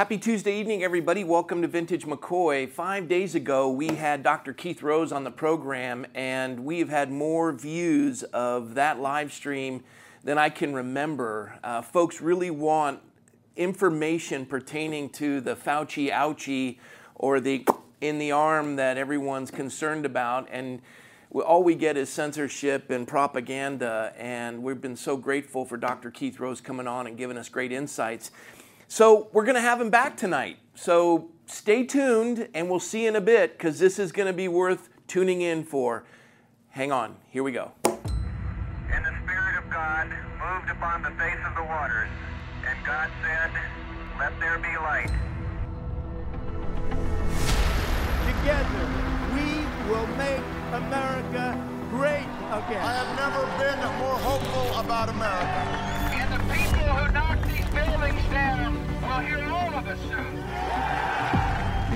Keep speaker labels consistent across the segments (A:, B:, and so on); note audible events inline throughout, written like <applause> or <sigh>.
A: Happy Tuesday evening, everybody. Welcome to Vintage McCoy. Five days ago, we had Dr. Keith Rose on the program, and we have had more views of that live stream than I can remember. Uh, folks really want information pertaining to the Fauci ouchie or the in the arm that everyone's concerned about. And all we get is censorship and propaganda. And we've been so grateful for Dr. Keith Rose coming on and giving us great insights. So we're going to have him back tonight. So stay tuned, and we'll see in a bit because this is going to be worth tuning in for. Hang on, here we go.
B: And the Spirit of God moved upon the face of the waters, and God said, Let there be light.
C: Together, we will make America great again.
D: I have never been more hopeful about America.
B: And the people who knock these buildings down will hear all of us soon.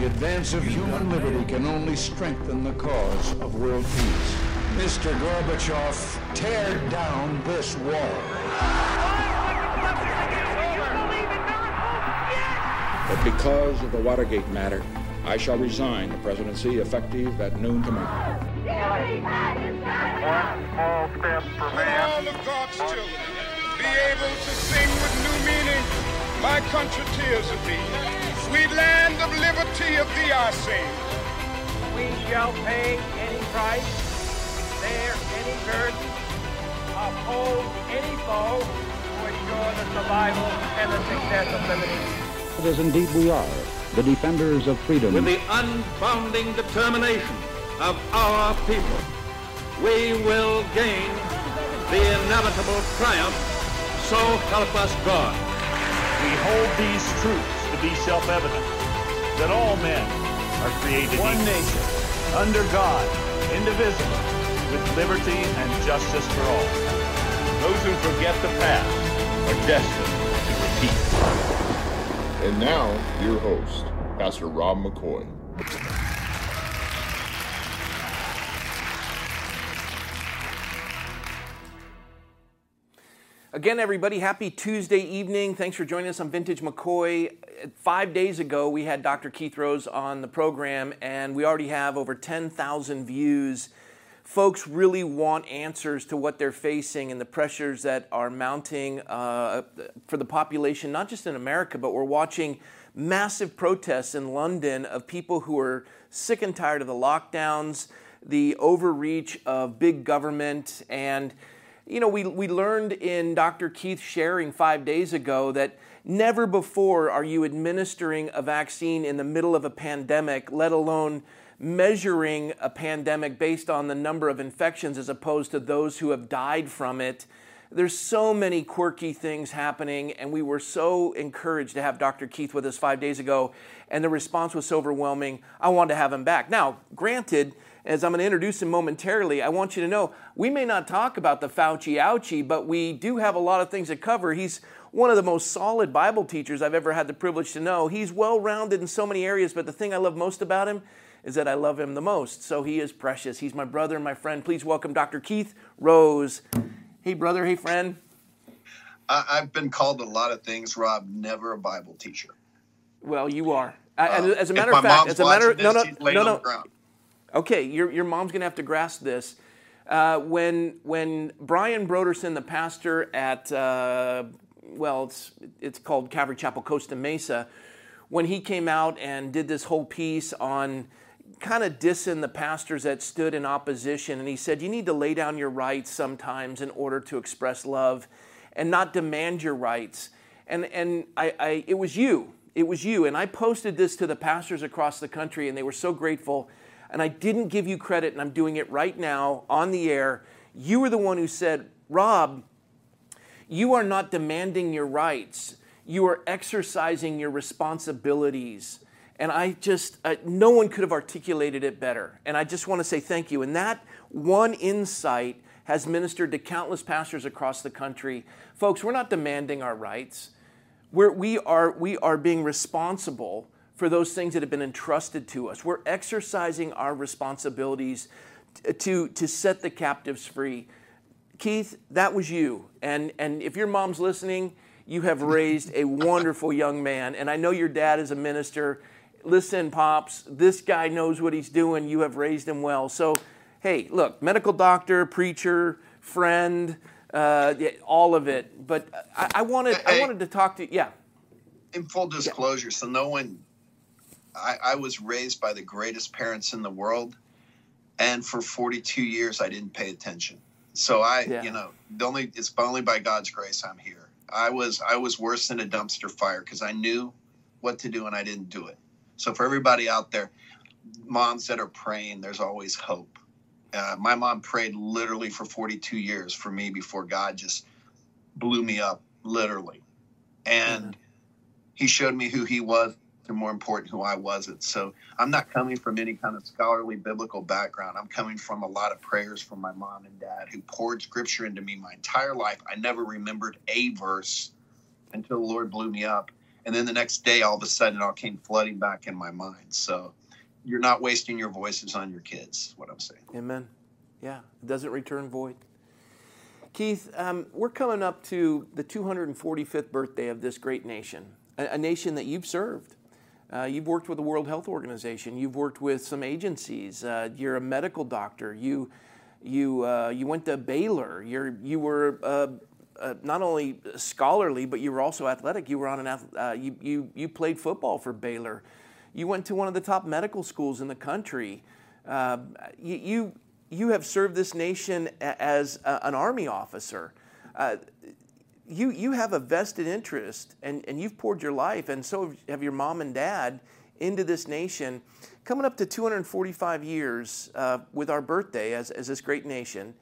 E: The advance of human liberty can only strengthen the cause of world peace. Mr. Gorbachev, tear down this wall.
F: But because of the Watergate matter, I shall resign the presidency effective at noon tomorrow.
B: One Small step for man.
D: All of God's children be able to sing with new meaning. My country tears of thee. Sweet land of liberty of thee I sing.
C: We shall pay any price, bear any burden, oppose any foe to ensure the survival and the success of liberty.
F: As indeed we are, the defenders of freedom.
G: with the unbounding determination of our people, we will gain the inevitable triumph. So help us God.
H: We hold these truths to be self-evident, that all men are created
C: One
H: equal,
C: nation.
H: under God, indivisible, with liberty and justice for all. Those who forget the past are destined to repeat.
I: And now, your host, Pastor Rob McCoy.
A: Again, everybody, happy Tuesday evening. Thanks for joining us on Vintage McCoy. Five days ago, we had Dr. Keith Rose on the program, and we already have over 10,000 views. Folks really want answers to what they're facing and the pressures that are mounting uh, for the population, not just in America, but we're watching massive protests in London of people who are sick and tired of the lockdowns, the overreach of big government, and you know, we, we learned in Dr. Keith sharing five days ago that never before are you administering a vaccine in the middle of a pandemic, let alone measuring a pandemic based on the number of infections as opposed to those who have died from it. There's so many quirky things happening, and we were so encouraged to have Dr. Keith with us five days ago, and the response was so overwhelming. I wanted to have him back. Now, granted, as I'm going to introduce him momentarily, I want you to know we may not talk about the Fauci ouchie, but we do have a lot of things to cover. He's one of the most solid Bible teachers I've ever had the privilege to know. He's well rounded in so many areas, but the thing I love most about him is that I love him the most. So he is precious. He's my brother and my friend. Please welcome Dr. Keith Rose. Hey, brother. Hey, friend.
J: I've been called a lot of things, Rob. Never a Bible teacher.
A: Well, you are. Uh, and as a matter of fact, as a matter
J: watching
A: no, no, no, no. Okay, your, your mom's gonna have to grasp this. Uh, when when Brian Broderson, the pastor at uh, well, it's it's called Calvary Chapel Costa Mesa, when he came out and did this whole piece on kind of dissing the pastors that stood in opposition, and he said you need to lay down your rights sometimes in order to express love, and not demand your rights. And and I, I it was you, it was you, and I posted this to the pastors across the country, and they were so grateful and I didn't give you credit, and I'm doing it right now on the air. You were the one who said, Rob, you are not demanding your rights, you are exercising your responsibilities. And I just, uh, no one could have articulated it better. And I just want to say thank you. And that one insight has ministered to countless pastors across the country. Folks, we're not demanding our rights. We're, we, are, we are being responsible for those things that have been entrusted to us. We're exercising our responsibilities to, to set the captives free. Keith, that was you. And, and if your mom's listening, you have raised a wonderful young man. And I know your dad is a minister. Listen, Pops, this guy knows what he's doing. You have raised him well. So, hey, look, medical doctor, preacher, friend, uh, all of it. But I, I wanted, I wanted to talk to, you. yeah.
J: In full disclosure, yeah. so no one, I, I was raised by the greatest parents in the world, and for 42 years I didn't pay attention. So I, yeah. you know, the only it's only by God's grace I'm here. I was I was worse than a dumpster fire because I knew what to do and I didn't do it. So for everybody out there, moms that are praying, there's always hope. Uh, my mom prayed literally for 42 years for me before God just blew me up, literally. And mm-hmm. He showed me who He was and more important who I wasn't. So I'm not coming from any kind of scholarly biblical background. I'm coming from a lot of prayers from my mom and dad who poured scripture into me my entire life. I never remembered a verse until the Lord blew me up. And then the next day, all of a sudden, it all came flooding back in my mind. So you're not wasting your voices on your kids, what I'm saying.
A: Amen. Yeah, it doesn't return void. Keith, um, we're coming up to the 245th birthday of this great nation, a, a nation that you've served. Uh, you've worked with the World Health Organization. You've worked with some agencies. Uh, you're a medical doctor. You you uh, you went to Baylor. You're you were uh, uh, not only scholarly, but you were also athletic. You were on an uh, you you you played football for Baylor. You went to one of the top medical schools in the country. you, you you have served this nation as a, an army officer you you have a vested interest and, and you've poured your life and so have your mom and dad into this nation. Coming up to 245 years uh, with our birthday as, as this great nation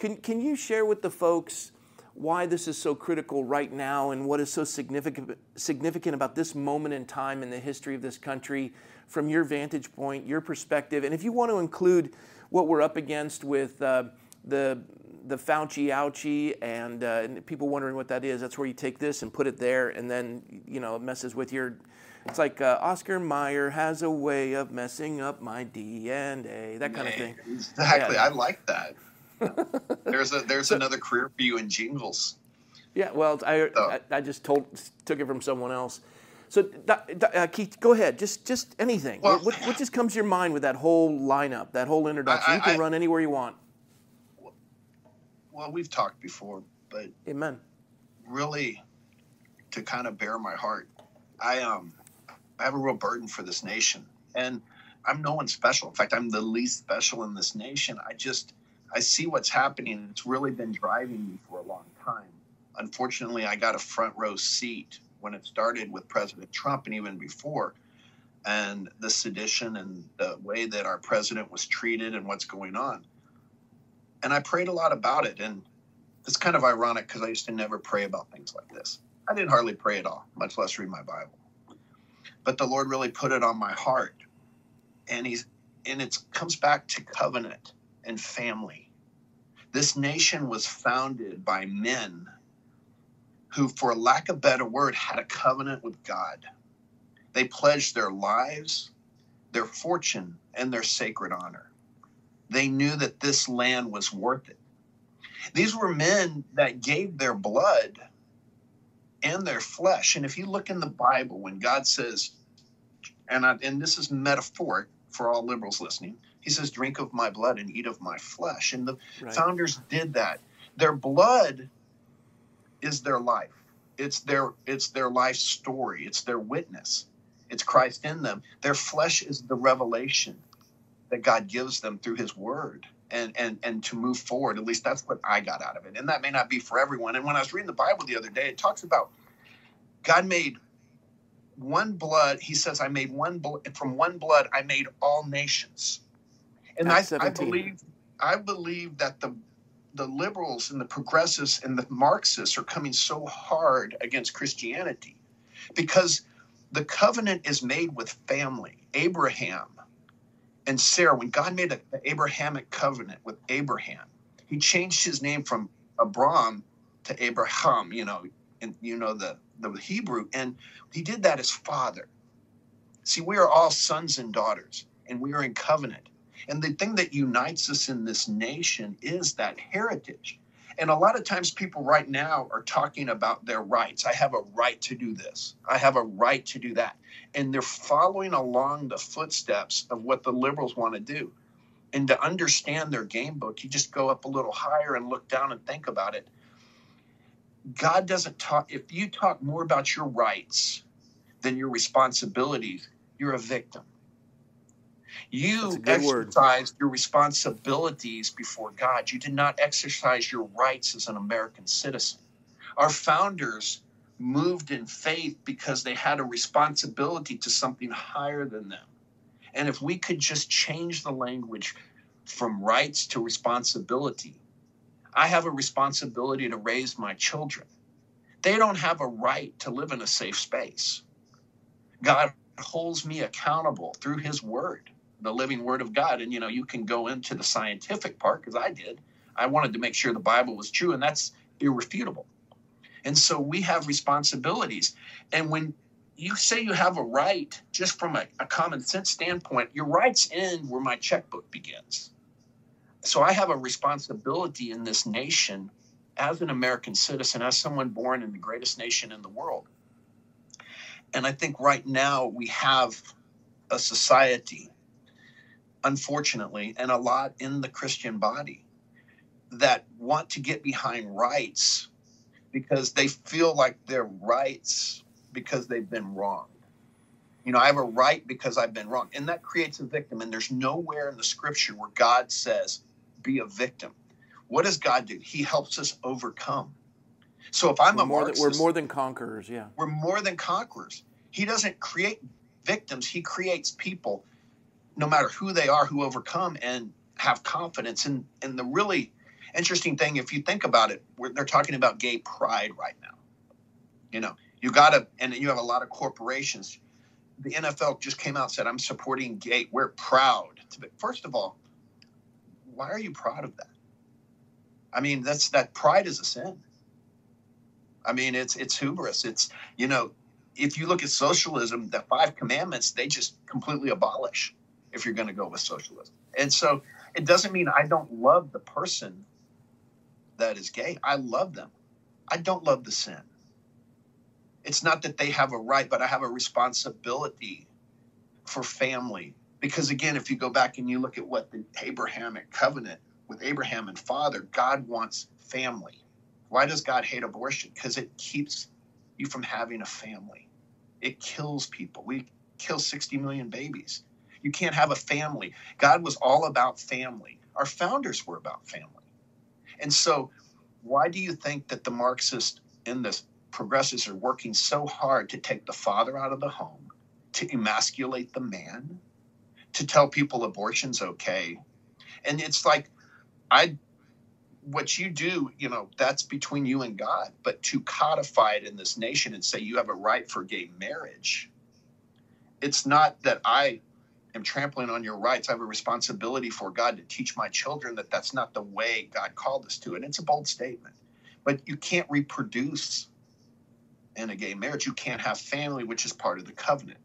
A: can, can you share with the folks why this is so critical right now and what is so significant significant about this moment in time in the history of this country from your vantage point your perspective? And if you want to include what we're up against with uh, the the Fauci ouchie and, uh, and, people wondering what that is. That's where you take this and put it there, and then you know it messes with your. It's like uh, Oscar Mayer has a way of messing up my DNA, that kind Man, of thing.
J: Exactly, yeah. I like that. <laughs> there's a there's so, another career for you in jingles.
A: Yeah, well, I, oh. I, I just told took it from someone else. So, uh, Keith, go ahead. Just just anything. Well, what, what, just comes to your mind with that whole lineup, that whole introduction? I, you can run anywhere you want
J: well, we've talked before, but
A: amen.
J: Really, to kind of bare my heart, I um, I have a real burden for this nation, and I'm no one special. In fact, I'm the least special in this nation. I just I see what's happening. It's really been driving me for a long time. Unfortunately, I got a front row seat when it started with President Trump, and even before and the sedition and the way that our president was treated and what's going on and I prayed a lot about it. And it's kind of ironic because I used to never pray about things like this. I didn't hardly pray at all, much less read my Bible. But the Lord really put it on my heart. And he's and it comes back to covenant and family. This nation was founded by men who, for lack of better word, had a covenant with God. They pledged their lives, their fortune, and their sacred honor. They knew that this land was worth it. These were men that gave their blood and their flesh. And if you look in the Bible, when God says, and, I, and this is metaphoric for all liberals listening, he says, drink of my blood and eat of my flesh. And the right. founders did that. Their blood is their life. It's their it's their life story. It's their witness. It's Christ in them. Their flesh is the revelation that God gives them through his word and and and to move forward. At least that's what I got out of it. And that may not be for everyone. And when I was reading the Bible the other day, it talks about God made one blood. He says, I made one blood from one blood I made all nations. And I, I believe I believe that the the liberals and the progressives and the Marxists are coming so hard against Christianity because the covenant is made with family. Abraham, and Sarah, when God made the Abrahamic covenant with Abraham, he changed his name from Abram to Abraham, you know, and you know the, the Hebrew, and he did that as father. See, we are all sons and daughters, and we are in covenant. And the thing that unites us in this nation is that heritage. And a lot of times people right now are talking about their rights. I have a right to do this. I have a right to do that. And they're following along the footsteps of what the liberals want to do. And to understand their game book, you just go up a little higher and look down and think about it. God doesn't talk, if you talk more about your rights than your responsibilities, you're a victim. You exercised your responsibilities before God. You did not exercise your rights as an American citizen. Our founders moved in faith because they had a responsibility to something higher than them. And if we could just change the language from rights to responsibility, I have a responsibility to raise my children. They don't have a right to live in a safe space. God holds me accountable through his word the living word of God. And, you know, you can go into the scientific part because I did. I wanted to make sure the Bible was true, and that's irrefutable. And so we have responsibilities. And when you say you have a right, just from a, a common sense standpoint, your rights end where my checkbook begins. So I have a responsibility in this nation as an American citizen, as someone born in the greatest nation in the world. And I think right now we have a society unfortunately, and a lot in the Christian body that want to get behind rights because they feel like they're rights because they've been wrong. You know, I have a right because I've been wrong. And that creates a victim. And there's nowhere in the scripture where God says, be a victim. What does God do? He helps us overcome. So if I'm
A: we're
J: a
A: more
J: Marxist,
A: than, we're more than conquerors, yeah.
J: We're more than conquerors. He doesn't create victims, he creates people no matter who they are who overcome and have confidence and and the really interesting thing if you think about it they're talking about gay pride right now. You know you got to and you have a lot of corporations. The nfl just came out and said i'm supporting gay. We're proud to be first of all why are you proud of that? I mean that's that pride is a sin. I mean it's it's hubris. It's you know if you look at socialism the five commandments they just completely abolish if you're going to go with socialism. And so it doesn't mean I don't love the person that is gay. I love them. I don't love the sin. It's not that they have a right, but I have a responsibility for family. Because again, if you go back and you look at what the Abrahamic covenant with Abraham and father, God wants family. Why does God hate abortion? Because it keeps you from having a family. It kills people. We kill 60 million babies. You can't have a family. God was all about family. Our founders were about family. And so, why do you think that the Marxists and the progressives are working so hard to take the father out of the home, to emasculate the man, to tell people abortion's okay? And it's like, I what you do, you know, that's between you and God. But to codify it in this nation and say you have a right for gay marriage, it's not that I am trampling on your rights. I have a responsibility for God to teach my children that that's not the way God called us to. And it's a bold statement. But you can't reproduce in a gay marriage. You can't have family, which is part of the covenant.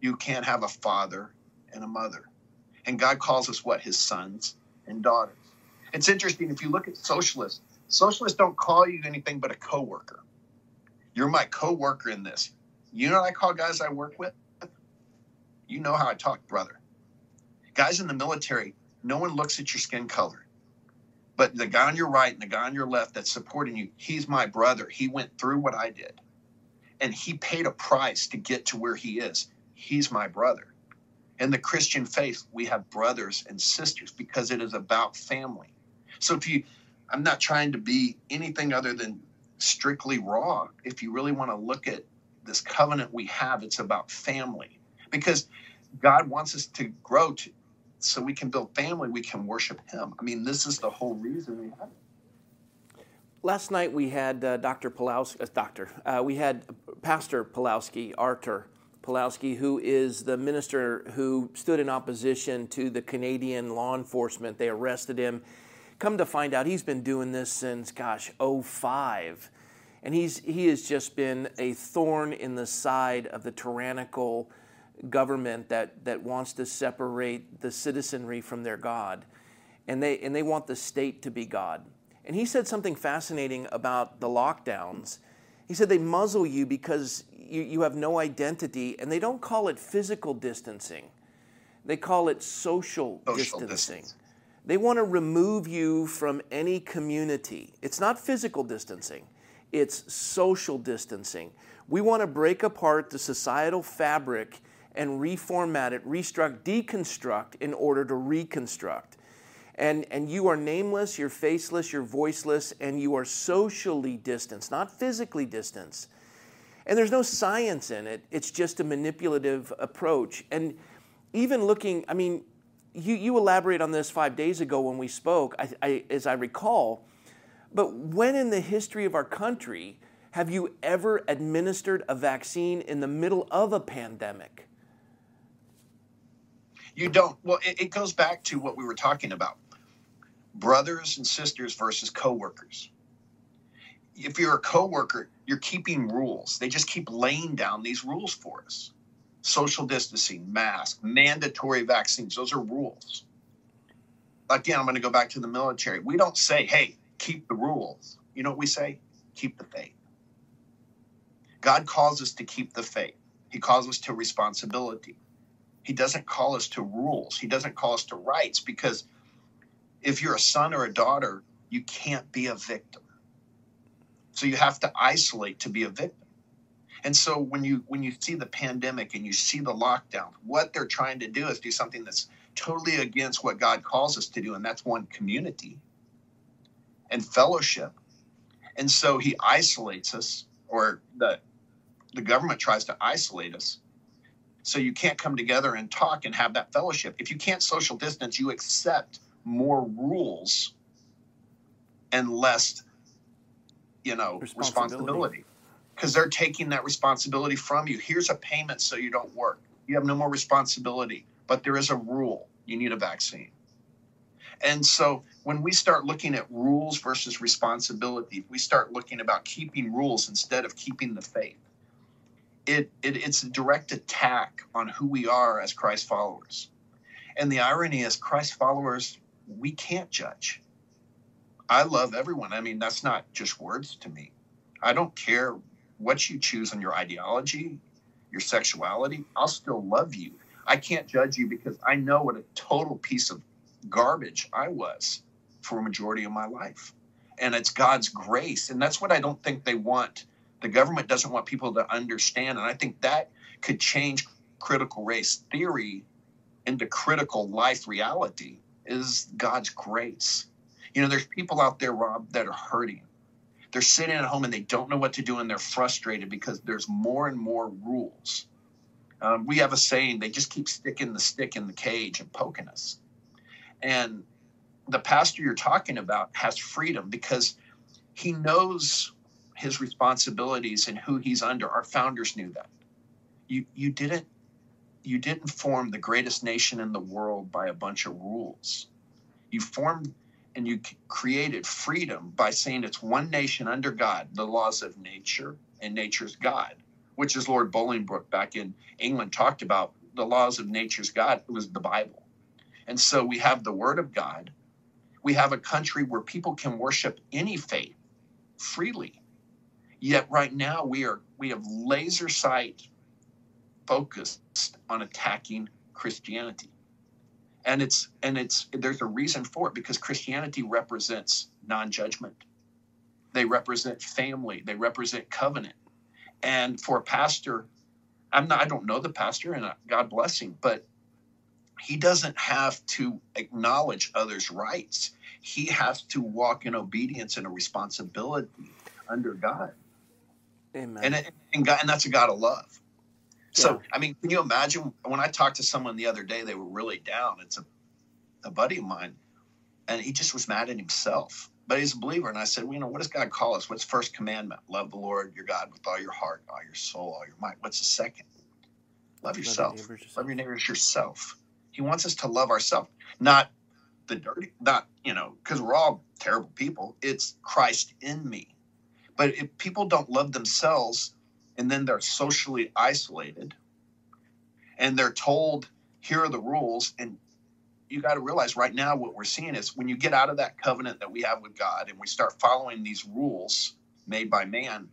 J: You can't have a father and a mother. And God calls us what? His sons and daughters. It's interesting if you look at socialists, socialists don't call you anything but a coworker. You're my coworker in this. You know what I call guys I work with? You know how I talk, brother. Guys in the military, no one looks at your skin color. But the guy on your right and the guy on your left that's supporting you, he's my brother. He went through what I did. And he paid a price to get to where he is. He's my brother. In the Christian faith, we have brothers and sisters because it is about family. So if you, I'm not trying to be anything other than strictly raw. If you really want to look at this covenant we have, it's about family because God wants us to grow to, so we can build family, we can worship Him. I mean, this is the whole reason we have it.
A: Last night we had uh, Dr. Pawlowski, uh, Doctor, uh, we had Pastor Pawlowski, Artur Pawlowski, who is the minister who stood in opposition to the Canadian law enforcement. They arrested him. Come to find out, he's been doing this since, gosh, 05. And he's, he has just been a thorn in the side of the tyrannical government that, that wants to separate the citizenry from their God. And they, and they want the state to be God. And he said something fascinating about the lockdowns. He said they muzzle you because you, you have no identity, and they don't call it physical distancing, they call it social,
J: Social
A: distancing.
J: distance.
A: They want to remove you from any community. It's not physical distancing, it's social distancing. We want to break apart the societal fabric and reformat it, restruct, deconstruct in order to reconstruct. And, and you are nameless, you're faceless, you're voiceless, and you are socially distanced, not physically distanced. And there's no science in it, it's just a manipulative approach. And even looking, I mean, you, you elaborate on this five days ago when we spoke, I, I, as I recall. But when in the history of our country have you ever administered a vaccine in the middle of a pandemic?
J: You don't. Well, it, it goes back to what we were talking about brothers and sisters versus coworkers. If you're a coworker, you're keeping rules. They just keep laying down these rules for us social distancing, mask, mandatory vaccines. Those are rules. Again, I'm going to go back to the military. We don't say, hey, keep the rules. You know what we say? Keep the faith. God calls us to keep the faith, He calls us to responsibility. He doesn't call us to rules, He doesn't call us to rights because if you're a son or a daughter, you can't be a victim. So you have to isolate to be a victim. And so when you when you see the pandemic and you see the lockdown, what they're trying to do is do something that's totally against what God calls us to do, and that's one community and fellowship. And so he isolates us, or the the government tries to isolate us. So you can't come together and talk and have that fellowship. If you can't social distance, you accept more rules and less, you know,
A: Responsibility.
J: because they're taking that responsibility from you. Here's a payment so you don't work. You have no more responsibility, but there is a rule. You need a vaccine. And so when we start looking at rules versus responsibility, we start looking about keeping rules instead of keeping the faith. It, it it's a direct attack on who we are as Christ followers. And the irony is Christ followers, we can't judge. I love everyone. I mean, that's not just words to me. I don't care what you choose on your ideology, your sexuality. I'll still love you. I can't judge you because I know what a total piece of garbage I was for a majority of my life. And it's God's grace. And that's what I don't think they want. The government doesn't want people to understand. And I think that could change critical race theory into critical life reality is God's grace. You know, there's people out there, Rob, that are hurting. They're sitting at home and they don't know what to do and they're frustrated because there's more and more rules. Um, we have a saying, they just keep sticking the stick in the cage and poking us. And the pastor you're talking about has freedom because he knows his responsibilities and who he's under. Our founders knew that. You you didn't you didn't form the greatest nation in the world by a bunch of rules. You formed and you created freedom by saying it's one nation under God, the laws of nature, and nature's God, which is Lord Bolingbroke back in England talked about the laws of nature's God. It was the Bible. And so we have the Word of God. We have a country where people can worship any faith freely. Yet right now we are we have laser sight focused on attacking Christianity. And it's and it's there's a reason for it because Christianity represents non-judgment. They represent family, they represent covenant. And for a pastor, I'm not I don't know the pastor and God bless him, but he doesn't have to acknowledge others' rights. He has to walk in obedience and a responsibility under God.
A: Amen.
J: And it, and God, and that's a God of love. So,
A: Yeah.
J: I mean, can you imagine when I talked to someone the other day, they were really down. It's a, a buddy of mine, and he just was mad at himself. But he's a believer. And I said, well, you know, what does God call us? What's first commandment? Love the Lord your God with all your heart, all your soul, all your mind. What's the second? Love
A: your
J: yourself.
A: neighbor as yourself.
J: Love your neighbor as yourself. He wants us to love ourselves, not the dirty, not, you know, because we're all terrible people. It's Christ in me. But if people don't love themselves and then they're socially isolated and they're told, here are the rules, and you got to realize right now what we're seeing is when you get out of that covenant that we have with God and we start following these rules made by man,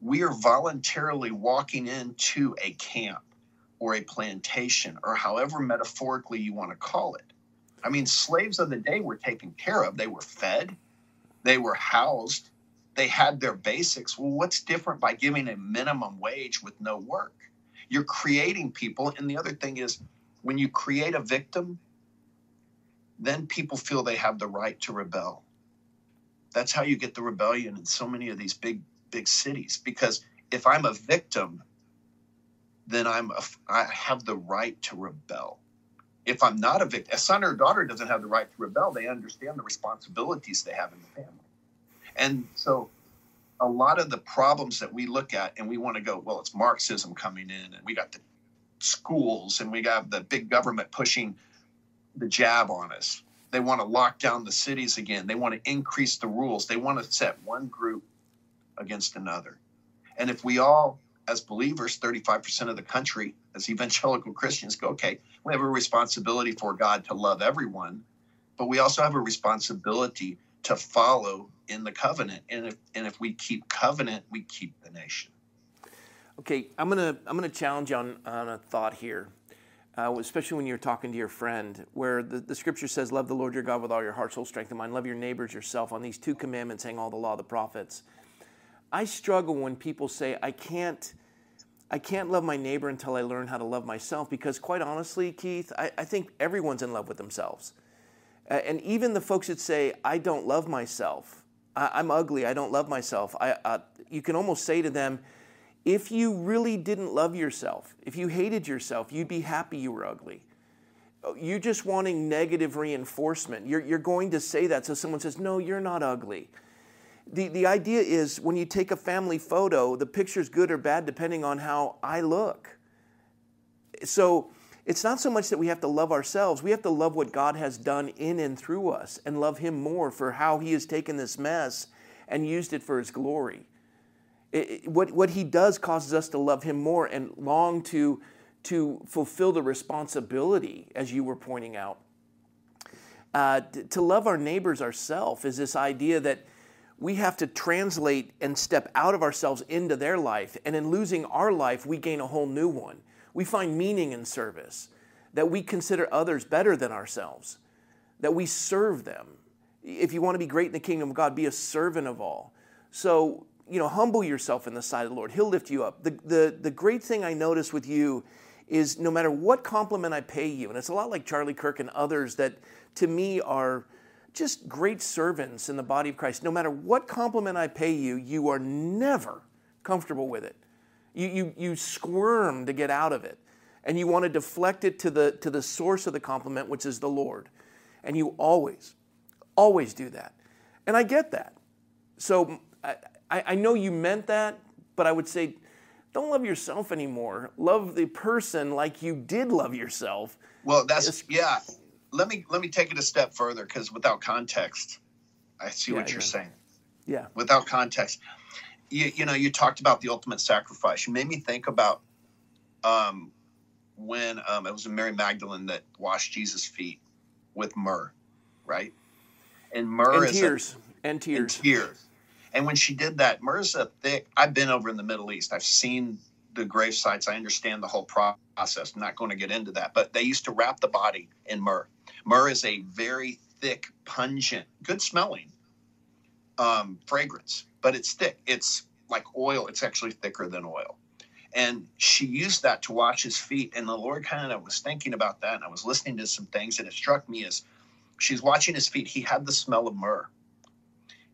J: we are voluntarily walking into a camp or a plantation or however metaphorically you want to call it. I mean, slaves of the day were taken care of, they were fed, they were housed, they had their basics. Well, what's different by giving a minimum wage with no work? You're creating people. And the other thing is, when you create a victim, then people feel they have the right to rebel. That's how you get the rebellion in so many of these big, big cities. Because if I'm a victim, then I'm a, I have the right to rebel. If I'm not a victim, a son or daughter doesn't have the right to rebel. They understand the responsibilities they have in the family. And so a lot of the problems that we look at and we want to go, well, it's Marxism coming in and we got the schools and we got the big government pushing the jab on us. They want to lock down the cities again. They want to increase the rules. They want to set one group against another. And if we all, as believers, 35% of the country, as evangelical Christians, go, okay, we have a responsibility for God to love everyone, but we also have a responsibility to follow in the covenant. And if, and if we keep covenant, we keep the nation.
A: Okay, I'm gonna I'm gonna challenge you on, on a thought here, uh, especially when you're talking to your friend, where the, the scripture says, "Love the Lord your God with all your heart, soul, strength, and mind. Love your neighbors yourself." On these two commandments hang all the law, of the prophets. I struggle when people say, "I can't." I can't love my neighbor until I learn how to love myself because, quite honestly, Keith, I, I think everyone's in love with themselves. And even the folks that say, I don't love myself, I, am ugly, I don't love myself, I, uh, you can almost say to them, if you really didn't love yourself, if you hated yourself, you'd be happy you were ugly. Oh, you're just wanting negative reinforcement. You're, you're going to say that so someone says, No, you're not ugly. The, the idea is when you take a family photo, the picture's good or bad depending on how I look. So it's not so much that we have to love ourselves, we have to love what God has done in and through us and love Him more for how He has taken this mess and used it for His glory. It, what, what he does causes us to love him more and long to, to fulfill the responsibility, as you were pointing out. Uh, to love our neighbors ourselves is this idea that we have to translate and step out of ourselves into their life. And in losing our life, we gain a whole new one. We find meaning in service, that we consider others better than ourselves, that we serve them. If you want to be great in the kingdom of God, be a servant of all. So you know, humble yourself in the sight of the Lord. He'll lift you up. The, the, the great thing I notice with you is no matter what compliment I pay you, and it's a lot like Charlie Kirk and others that to me are just great servants in the body of Christ. No matter what compliment I pay you, you are never comfortable with it. You, you, you squirm to get out of it. And you want to deflect it to the, to the source of the compliment, which is the Lord. And you always, always do that. And I get that. So I, I, I know you meant that, but I would say, don't love yourself anymore. Love the person like you did love yourself.
J: Well, that's yeah. Let me let me take it a step further because without context, I see yeah, what you're saying.
A: Yeah.
J: Without context, you you know you talked about the ultimate sacrifice. You made me think about um, when um, it was Mary Magdalene that washed Jesus' feet with myrrh, right? And myrrh
A: and tears
J: a,
A: and tears
J: and tears and when she did that, Mirza thick. I've been over in the Middle East. I've seen the grave sites. I understand the whole process. I'm not going to get into that, but they used to wrap the body in myrrh. Myrrh is a very thick, pungent, good smelling um, fragrance, but it's thick. It's like oil. It's actually thicker than oil. And she used that to wash his feet. And the Lord kind of was thinking about that. And I was listening to some things, and it struck me as she's watching his feet. He had the smell of myrrh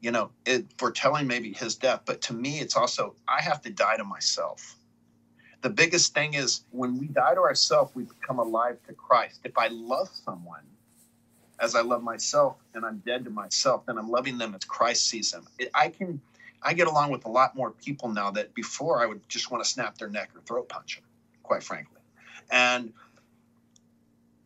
J: you know, it, foretelling maybe his death. But to me, it's also, I have to die to myself. The biggest thing is when we die to ourselves, we become alive to Christ. If I love someone as I love myself and I'm dead to myself, then I'm loving them as Christ sees them. It, I can, I get along with a lot more people now that before I would just want to snap their neck or throat punch them, quite frankly. And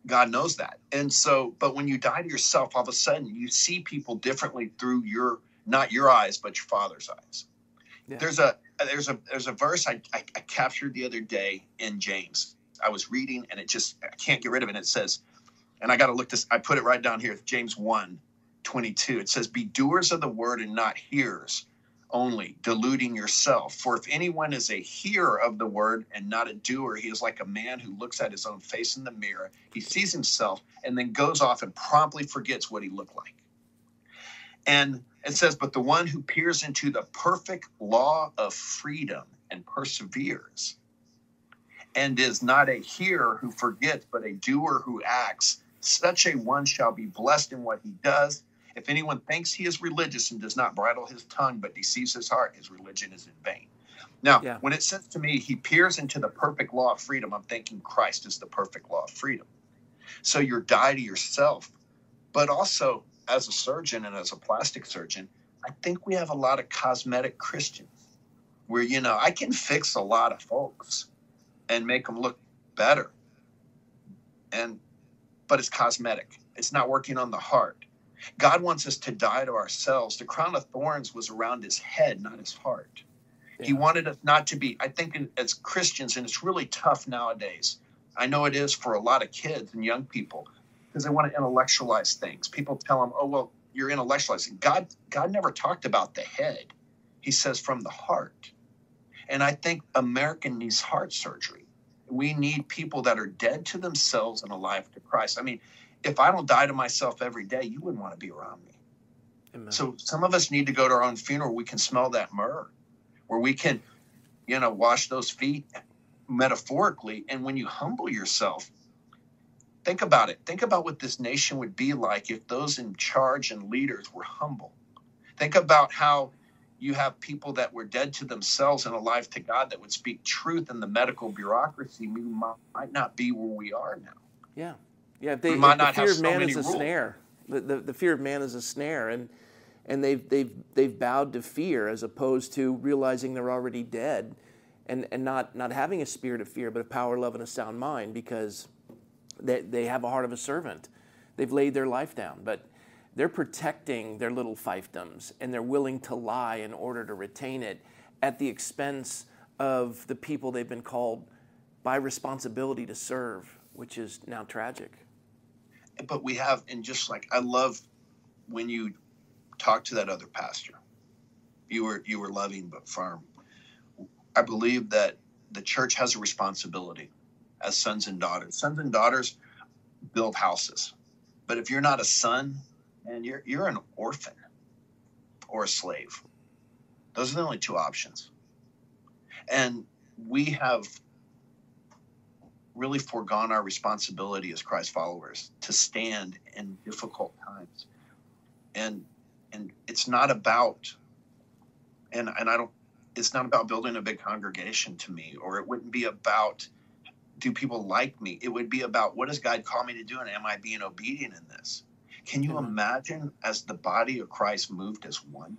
J: God knows that. And so, but when you die to yourself, all of a sudden you see people differently through your not your eyes, but your father's eyes. Yeah. There's a there's a there's a verse I, I, I captured the other day in James. I was reading and it just I can't get rid of it. It says, and I got to look this, I put it right down here, James 1 22. It says, Be doers of the word and not hearers only, deluding yourself. For if anyone is a hearer of the word and not a doer, he is like a man who looks at his own face in the mirror. He sees himself and then goes off and promptly forgets what he looked like. And it says, But the one who peers into the perfect law of freedom and perseveres, and is not a hearer who forgets, but a doer who acts, such a one shall be blessed in what he does. If anyone thinks he is religious and does not bridle his tongue but deceives his heart, his religion is in vain. Now, yeah. when it says to me, he peers into the perfect law of freedom, I'm thinking Christ is the perfect law of freedom. So you're die to yourself. But also, as a surgeon and as a plastic surgeon, I think we have a lot of cosmetic Christians where, you know, I can fix a lot of folks and make them look better. And, but it's cosmetic, it's not working on the heart. God wants us to die to ourselves. The crown of thorns was around his head, not his heart. Yeah. He wanted us not to be, I think, as Christians, and it's really tough nowadays. I know it is for a lot of kids and young people because they want to intellectualize things. People tell them, oh, well, you're intellectualizing. God, God never talked about the head. He says from the heart. And I think America needs heart surgery. We need people that are dead to themselves and alive to Christ. I mean, if I don't die to myself every day, you wouldn't want to be around me. Amen. So some of us need to go to our own funeral. We can smell that myrrh, where we can, you know, wash those feet metaphorically. And when you humble yourself, think about it. Think about what this nation would be like if those in charge and leaders were humble. Think about how you have people that were dead to themselves and alive to God that would speak truth in the medical bureaucracy. We might not be where we are now.
A: Yeah. Yeah, they, if the fear of man is a rules. snare. The, the, the, fear of man is a snare, and and they've they've they've bowed to fear as opposed to realizing they're already dead, and and not not having a spirit of fear, but a power, love, and a sound mind because they they have a heart of a servant. They've laid their life down, but they're protecting their little fiefdoms, and they're willing to lie in order to retain it at the expense of the people they've been called by responsibility to serve, which is now tragic
J: but we have, and just like I love when you talk to that other pastor, you were you were loving but firm. I believe that the church has a responsibility as sons and daughters. Sons and daughters build houses, but if you're not a son, and you're you're an orphan or a slave. Those are the only two options. And we have really foregone our responsibility as Christ followers to stand in difficult times. And and it's not about and and I don't it's not about building a big congregation to me or it wouldn't be about do people like me? It would be about what does God call me to do and am I being obedient in this? Can you mm-hmm. imagine as the body of Christ moved as one?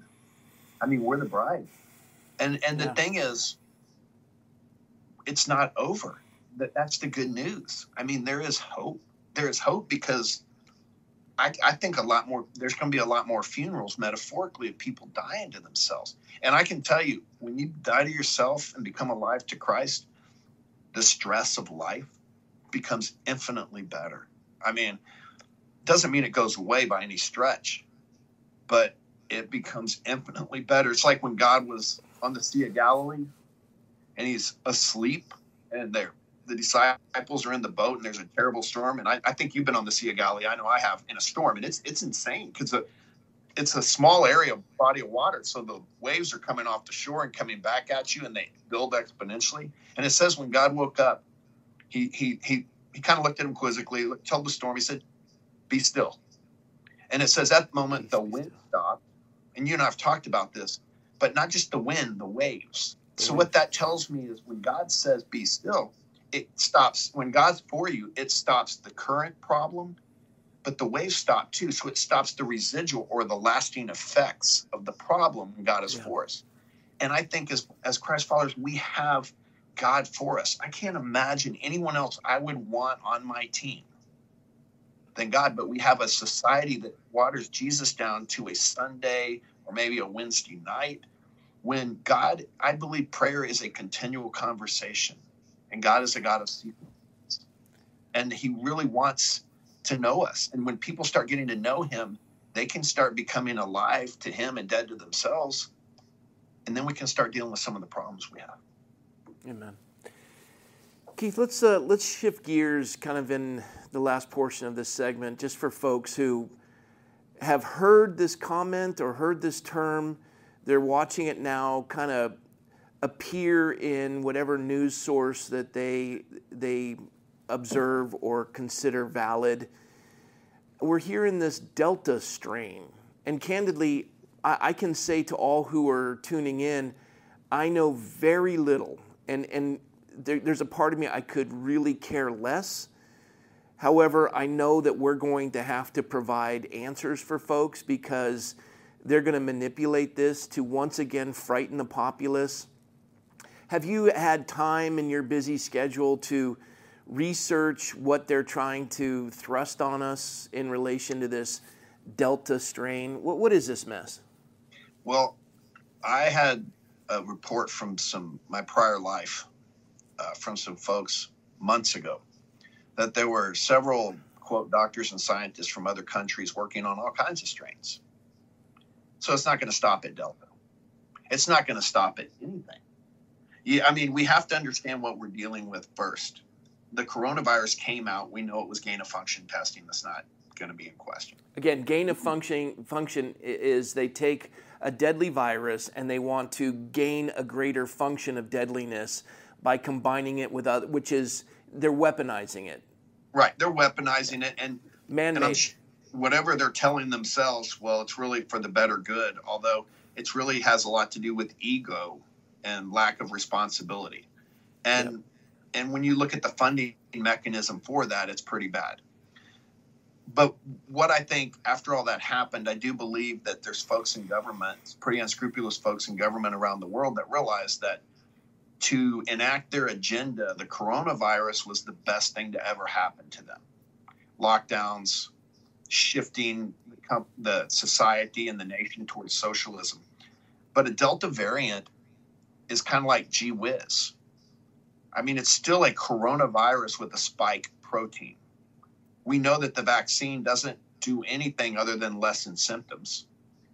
J: I mean, we're the bride. And and yeah. the thing is it's not over that that's the good news. I mean, there is hope. There is hope because I, I think a lot more. There's going to be a lot more funerals, metaphorically, of people dying to themselves. And I can tell you, when you die to yourself and become alive to Christ, the stress of life becomes infinitely better. I mean, doesn't mean it goes away by any stretch, but it becomes infinitely better. It's like when God was on the Sea of Galilee and he's asleep and they're the disciples are in the boat and there's a terrible storm. And I, I think you've been on the Sea of Galilee. I know I have in a storm, and it's it's insane because it's a small area body of water, so the waves are coming off the shore and coming back at you, and they build exponentially. And it says when God woke up, he he he he kind of looked at him quizzically, told the storm. He said, "Be still." And it says at the moment the wind stopped, and you and I've talked about this, but not just the wind, the waves. So what that tells me is when God says be still, it stops when God's for you, it stops the current problem, but the waves stop too. So it stops the residual or the lasting effects of the problem when God is yeah. for us. And I think as as Christ followers, we have God for us. I can't imagine anyone else I would want on my team than God, but we have a society that waters Jesus down to a Sunday or maybe a Wednesday night when God, I believe prayer is a continual conversation and God is a God of secrets. And He really wants to know us. And when people start getting to know him, they can start becoming alive to him and dead to themselves. And then we can start dealing with some of the problems we have.
A: Amen. Keith, let's uh, let's shift gears kind of in the last portion of this segment, just for folks who have heard this comment or heard this term. They're watching it now kind of appear in whatever news source that they they observe or consider valid. We're hearing this Delta strain, and candidly, I, I can say to all who are tuning in, I know very little, and and there, there's a part of me I could really care less. However, I know that we're going to have to provide answers for folks because they're going to manipulate this to once again frighten the populace. Have you had time in your busy schedule to research what they're trying to thrust on us in relation to this Delta strain? What, what is this mess?
J: Well, I had a report from some my prior life uh, from some folks months ago that there were several quote doctors and scientists from other countries working on all kinds of strains. So it's not going to stop at Delta. It's not going to stop at anything. Yeah, I mean, we have to understand what we're dealing with first. The coronavirus came out. We know it was gain of function testing. That's not going to be in question.
A: Again, gain of function function is they take a deadly virus and they want to gain a greater function of deadliness by combining it with other, which is they're weaponizing it.
J: Right, they're weaponizing it and. And whatever they're telling themselves, well, it's really for the better good. Although it really has a lot to do with ego and lack of responsibility. And yep. and when you look at the funding mechanism for that, it's pretty bad. But what I think after all that happened, I do believe that there's folks in government, pretty unscrupulous folks in government around the world that realize that to enact their agenda, the coronavirus was the best thing to ever happen to them. Lockdowns, shifting the society and the nation towards socialism. But a Delta variant is kind of like gee whiz. I mean, it's still a coronavirus with a spike protein. We know that the vaccine doesn't do anything other than lessen symptoms.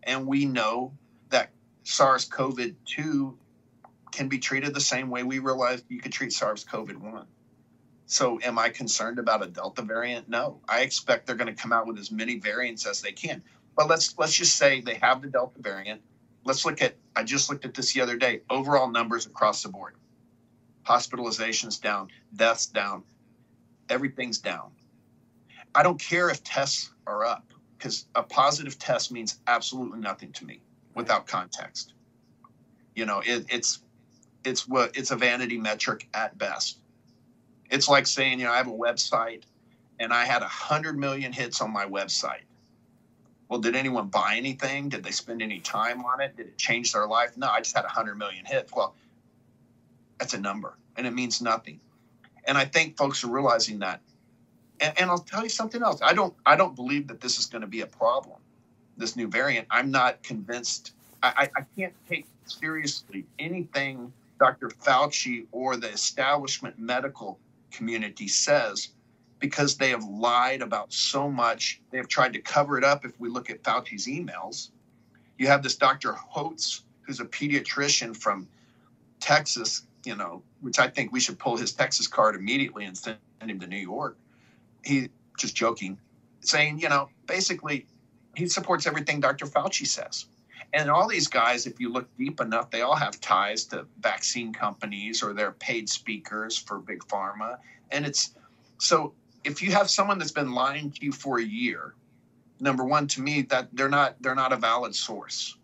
J: And we know that SARS CoV 2 can be treated the same way we realized you could treat SARS CoV 1. So, am I concerned about a Delta variant? No. I expect they're going to come out with as many variants as they can. But let's let's just say they have the Delta variant. Let's look at. I just looked at this the other day. Overall numbers across the board. Hospitalizations down, deaths down, everything's down. I don't care if tests are up because a positive test means absolutely nothing to me without context. You know, it, it's it's what it's a vanity metric at best. It's like saying, you know, I have a website and I had a hundred million hits on my website. Well, did anyone buy anything? Did they spend any time on it? Did it change their life? No, I just had a hundred million hits. Well, that's a number and it means nothing. And I think folks are realizing that. And, and I'll tell you something else. I don't I don't believe that this is going to be a problem, this new variant. I'm not convinced. I, I can't take seriously anything Dr. Fauci or the establishment medical community says because they have lied about so much. They have tried to cover it up. If we look at Fauci's emails, you have this Dr. Hotez, who's a pediatrician from Texas, you know, which I think we should pull his Texas card immediately and send him to New York. He just joking, saying, you know, basically he supports everything Dr. Fauci says. And all these guys, if you look deep enough, they all have ties to vaccine companies or they're paid speakers for big pharma. And it's so if you have someone that's been lying to you for a year, number one, to me, that they're not they're not a valid source.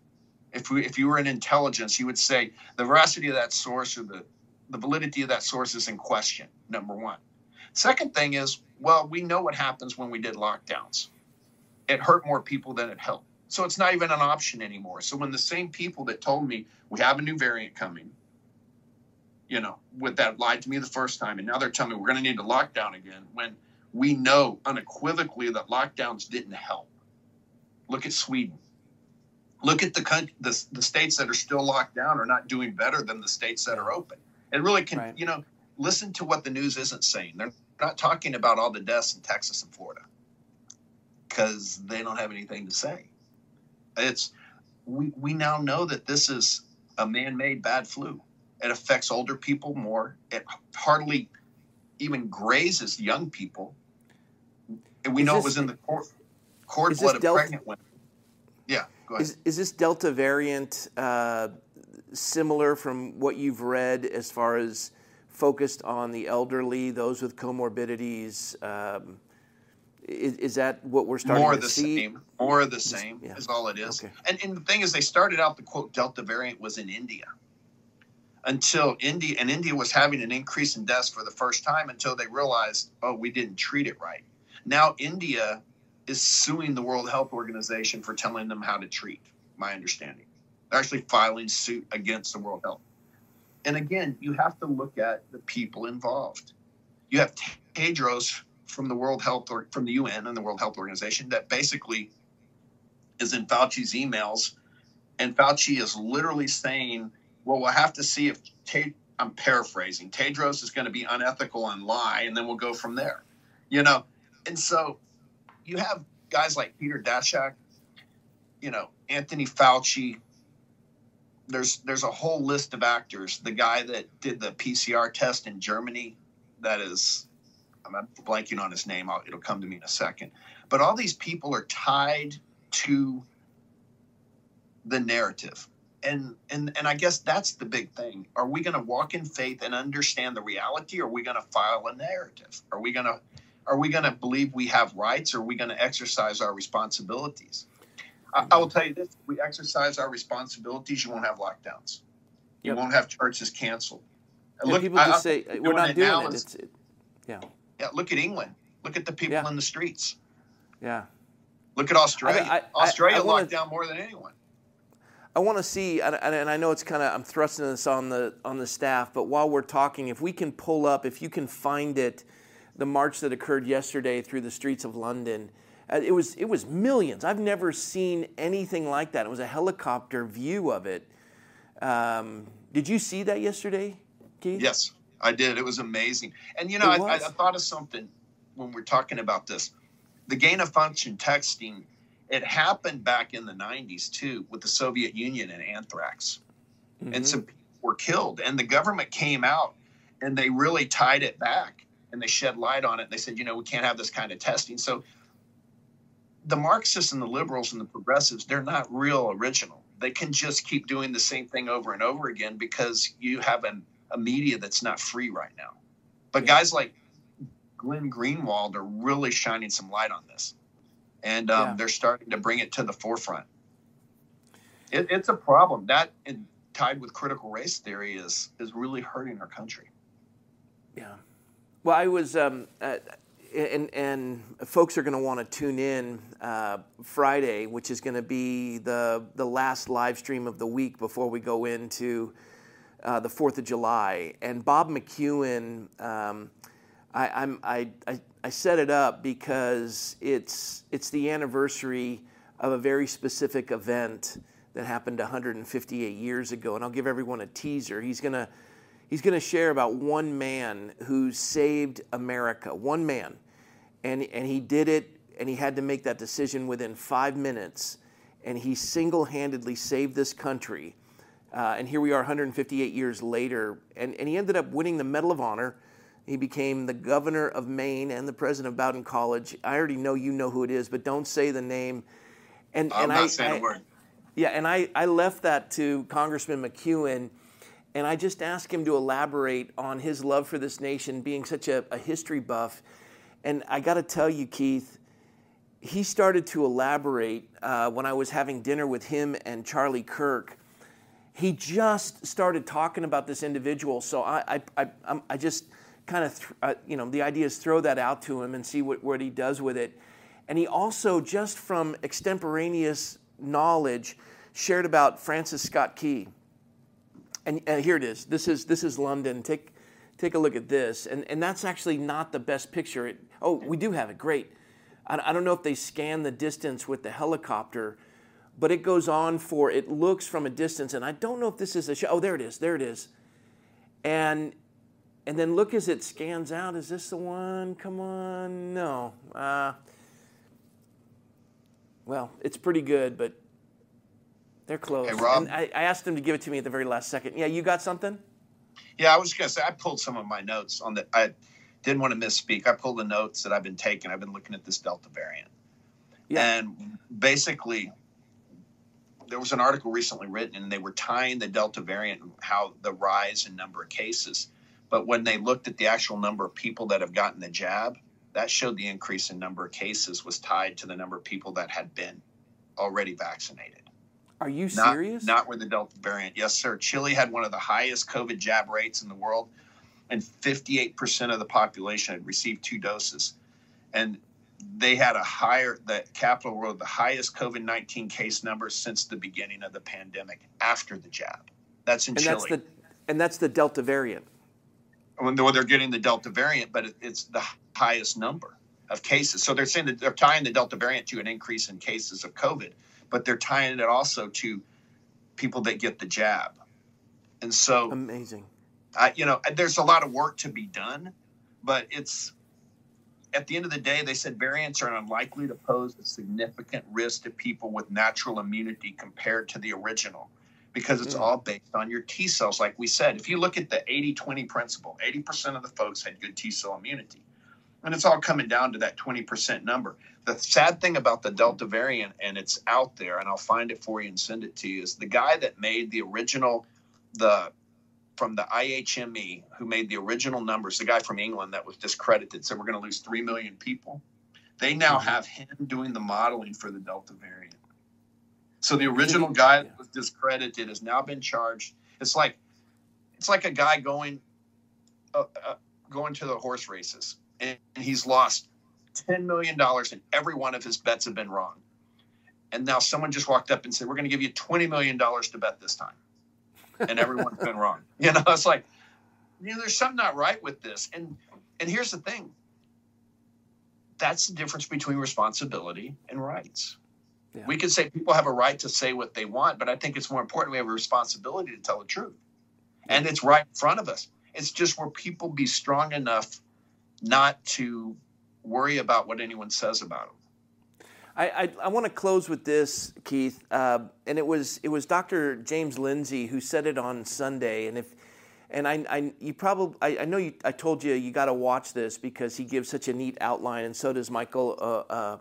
J: If we if you were in intelligence, you would say the veracity of that source or the the validity of that source is in question. Number one. Second thing is, well, we know what happens when we did lockdowns. It hurt more people than it helped. So it's not even an option anymore. So when the same people that told me we have a new variant coming, you know, with that lied to me the first time, and now they're telling me we're going to need to lock down again when we know unequivocally that lockdowns didn't help. Look at Sweden. Look at the, country, the the states that are still locked down are not doing better than the states that are open. It really can, right. you know, listen to what the news isn't saying. They're not talking about all the deaths in Texas and Florida. because they don't have anything to say. It's we we now know that this is a man-made bad flu. It affects older people more. It hardly even grazes young people. And we
A: Is
J: know
A: this-
J: it was in the cord, cord blood of
A: Delta-
J: pregnant women. Yeah, go ahead.
A: Is, is this Delta variant uh, similar from what you've read as far as focused on the elderly, those with comorbidities? Um, is, is that what we're starting
J: more
A: to
J: of the
A: see?
J: same. More of the same
A: yeah.
J: is all it is.
A: Okay.
J: And, and the thing is, they started out the quote Delta variant was in India until India and India was having an increase in deaths for the first time until they realized, oh, we didn't treat it right. Now India is suing the World Health Organization for telling them how to treat. My understanding, they're actually filing suit against the World Health. And again, you have to look at the people involved. You have Tedros from the World Health or from the UN and the World Health Organization that basically is in Fauci's emails, and Fauci is literally saying, "Well, we'll have to see if I'm paraphrasing. Tedros is going to be unethical and lie, and then we'll go from there." You know, and so you have guys like Peter Daszak, you know, Anthony Fauci. There's there's a whole list of actors. The guy that did the PCR test in Germany, that is I'm blanking on his name. I'll, it'll come to me in a second. But all these people are tied to the narrative. And, and and I guess that's the big thing. Are we going to walk in faith and understand the reality? Or are we going to file a narrative? Are we going to are we going to believe we have rights? Or are we going to exercise our responsibilities? I, I will tell you this: if we exercise our responsibilities, you won't have lockdowns. You won't have churches canceled.
A: Yeah, people
J: I-
A: just
J: I'm
A: say we're not doing it. It's, it. Yeah,
J: yeah, look at England. Look at the people
A: Yeah.
J: in the streets.
A: yeah.
J: Look at Australia.
A: I- I-
J: Australia
A: I wanna-
J: locked down more than anyone.
A: I want to see, and, and and I know it's kind of I'm thrusting this on the on the staff, but while we're talking, if we can pull up, if you can find it, the march that occurred yesterday through the streets of London, uh, it was it was millions. I've never seen anything like that. It was a helicopter view of it. Um, did you see that yesterday, Keith?
J: Yes, I did. It was amazing. And you know, I, I, I thought of something when we're talking about this. The gain of function texting, it happened back in the 90s too with the Soviet Union and anthrax.
A: Mm-hmm.
J: And some people were killed. And the government came out and they really tied it back and they shed light on it. They said, you know, we can't have this kind of testing. So the Marxists and the liberals and the progressives, they're not real original. They can just keep doing the same thing over and over again because you have an, a media that's not free right now. But guys like Glenn Greenwald are really shining some light on this. And um,
A: Yeah.
J: they're starting to bring it to the forefront. It, it's a problem. That and tied with critical race theory is is really hurting our country.
A: Yeah. Well, I was, um, uh, and and folks are going to want to tune in uh, Friday, which is going to be the the last live stream of the week before we go into uh, the Fourth of July. And Bob McEwen, um, I, I, I I set it up because it's it's the anniversary of a very specific event that happened 158 years ago, and I'll give everyone a teaser. He's gonna he's to share about one man who saved America, one man. And, and he did it, and he had to make that decision within five minutes. And he single handedly saved this country. Uh, and here we are 158 years later. And, and he ended up winning the Medal of Honor. He became the governor of Maine and the president of Bowdoin College. I already know you know who it is, but don't say the name. And,
J: I'm
A: and
J: not
A: I,
J: saying
A: I-
J: a word.
A: yeah, and I, I left that to Congressman McEwen, and I just asked him to elaborate on his love for this nation, being such a, a history buff. And I got to tell you, Keith, he started to elaborate uh, when I was having dinner with him and Charlie Kirk. He just started talking about this individual, so I, I, I, I'm- just kind of, th- uh, you know, the idea is throw that out to him and see what, what he does with it. And he also, just from extemporaneous knowledge, shared about Francis Scott Key. And, and here it is. This is this is London. Take take a look at this. And and that's actually not the best picture. It, oh, we do have it. Great. I, I don't know if they scan the distance with the helicopter, but it goes on for it looks from a distance. And I don't know if this is a show. Oh, there it is. There it is. And and then look as it scans out. Is this the one? Come on. No. Uh, Well, it's pretty good, but they're close.
J: Hey, Rob?
A: And I, I asked them to give it to me at the very last second. Yeah, you got something?
J: Yeah, I was gonna say I pulled some of my notes on the. I didn't want to misspeak. I pulled the notes that I've been taking. I've been looking at this Delta variant,
A: Yeah.
J: and basically, there was an article recently written, and they were tying the Delta variant and how the rise in number of cases. But when they looked at the actual number of people that have gotten the jab, that showed the increase in number of cases was tied to the number of people that had been already vaccinated.
A: Are you
J: Not,
A: serious?
J: not with the Delta variant. Yes, sir. Chile had one of the highest COVID jab rates in the world, and 58% of the population had received two doses. And they had a higher, the capital world, the highest COVID 19 case numbers since the beginning of the pandemic after the jab. That's in
A: and
J: Chile.
A: that's the and that's the Delta variant.
J: when they're, they're getting the Delta variant, but it's the highest number of cases. So they're saying that they're tying the Delta variant to an increase in cases of COVID, but they're tying it also to people that get the jab. And so,
A: Amazing.
J: I, you know, there's a lot of work to be done, but it's at the end of the day, they said variants are unlikely to pose a significant risk to people with natural immunity compared to the original because it's
A: Mm.
J: all based on your T cells. Like we said, if you look at the 80 20 principle, 80% of the folks had good T cell immunity. And it's all coming down to that 20% number. The sad thing about the Delta variant, and it's out there, and I'll find it for you and send it to you, is the guy that made the original, the from the IHME, who made the original numbers, the guy from England that was discredited, said we're going to lose 3 million people. They now have him doing the modeling for the Delta variant. So the original guy that was discredited has now been charged. It's like it's like a guy going uh, uh, going to the horse races and he's lost ten million dollars and every one of his bets have been wrong. And now someone just walked up and said, "We're going to give you twenty million dollars to bet this time," and everyone's been wrong. <laughs> You know, it's like you know, there's something not right with this. And and here's the thing. That's the difference between responsibility and rights.
A: Yeah.
J: We could say people have a right to say what they want, but I think it's more important we have a responsibility to tell the truth. And it's right in front of us. It's just where people be strong enough not to worry about what anyone says about them.
A: I, I, I want to close with this, Keith, uh, and it was it was Dr. James Lindsay who said it on Sunday, and if and I, I you probably I, I know you I told you you got to watch this because he gives such a neat outline, and so does Michael uh, uh,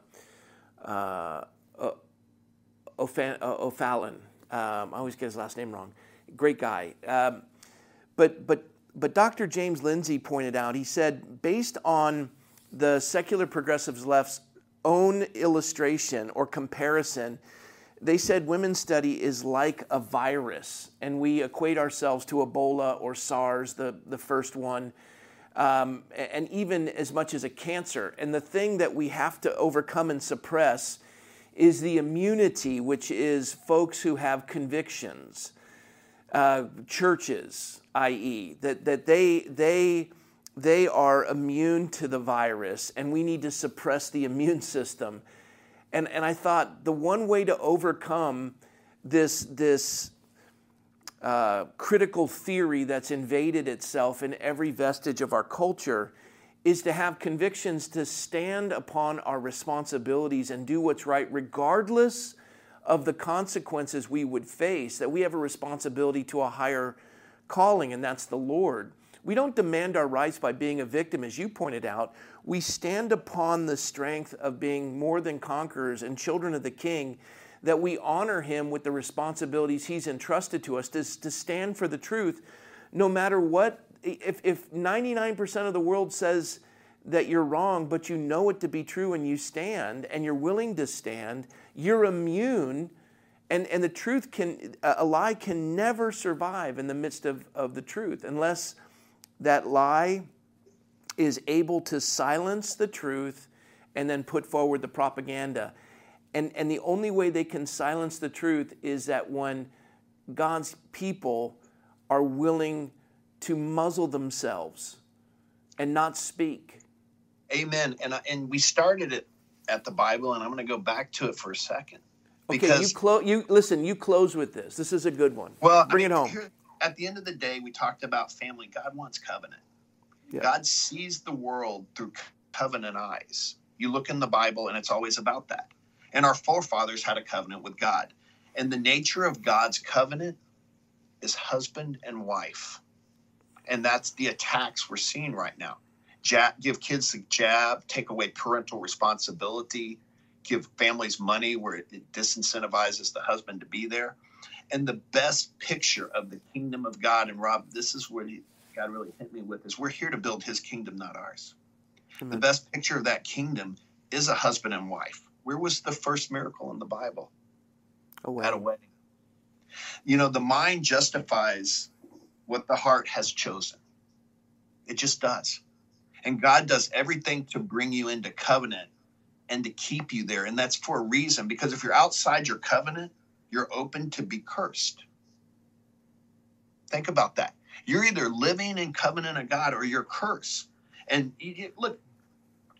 A: uh, uh, uh, O'Fallon. Um, I always get his last name wrong. Great guy, um, but but but Dr. James Lindsay pointed out. He said based on the secular progressives left's own illustration or comparison, they said women's study is like a virus, and we equate ourselves to Ebola or SARS, the, the first one, um, and even as much as a cancer. And the thing that we have to overcome and suppress is the immunity, which is folks who have convictions, uh, churches, i.e., that, that they, they, they are immune to the virus, and we need to suppress the immune <laughs> system. And, and I thought the one way to overcome this, this uh, critical theory that's invaded itself in every vestige of our culture is to have convictions to stand upon our responsibilities and do what's right, regardless of the consequences we would face, that we have a responsibility to a higher calling, and that's the Lord. We don't demand our rights by being a victim, as you pointed out. We stand upon the strength of being more than conquerors and children of the King, that we honor him with the responsibilities he's entrusted to us to, to stand for the truth, no matter what. If, if 99% of the world says that you're wrong, but you know it to be true and you stand and you're willing to stand, you're immune. And, and the truth can, a lie can never survive in the midst of, of the truth unless that lie is able to silence the truth and then put forward the propaganda. And, and the only way they can silence the truth is that when God's people are willing to muzzle themselves and not speak.
J: Amen. And and we started it at the Bible, and I'm going to go back to it for a second.
A: Okay, you close. You listen. You close with this. This is a good one.
J: Well,
A: bring it home.
J: here- at the end of the day, we talked about family. God wants covenant.
A: Yeah.
J: God sees the world through covenant eyes. You look in the Bible, and it's always about that. And our forefathers had a covenant with God. And the nature of God's covenant is husband and wife. And that's the attacks we're seeing right now. Jab, give kids the jab, take away parental responsibility, give families money where it disincentivizes the husband to be there. And the best picture of the kingdom of God, and Rob, this is where God really hit me with, is we're here to build his kingdom, not ours. Amen. The best picture of that kingdom is a husband and wife. Where was the first miracle in the Bible?
A: A wedding.
J: At a wedding. You know, the mind justifies what the heart has chosen. It just does. And God does everything to bring you into covenant and to keep you there. And that's for a reason, because if you're outside your covenant, you're open to be cursed. Think about that. You're either living in covenant of God or you're cursed. And you, look,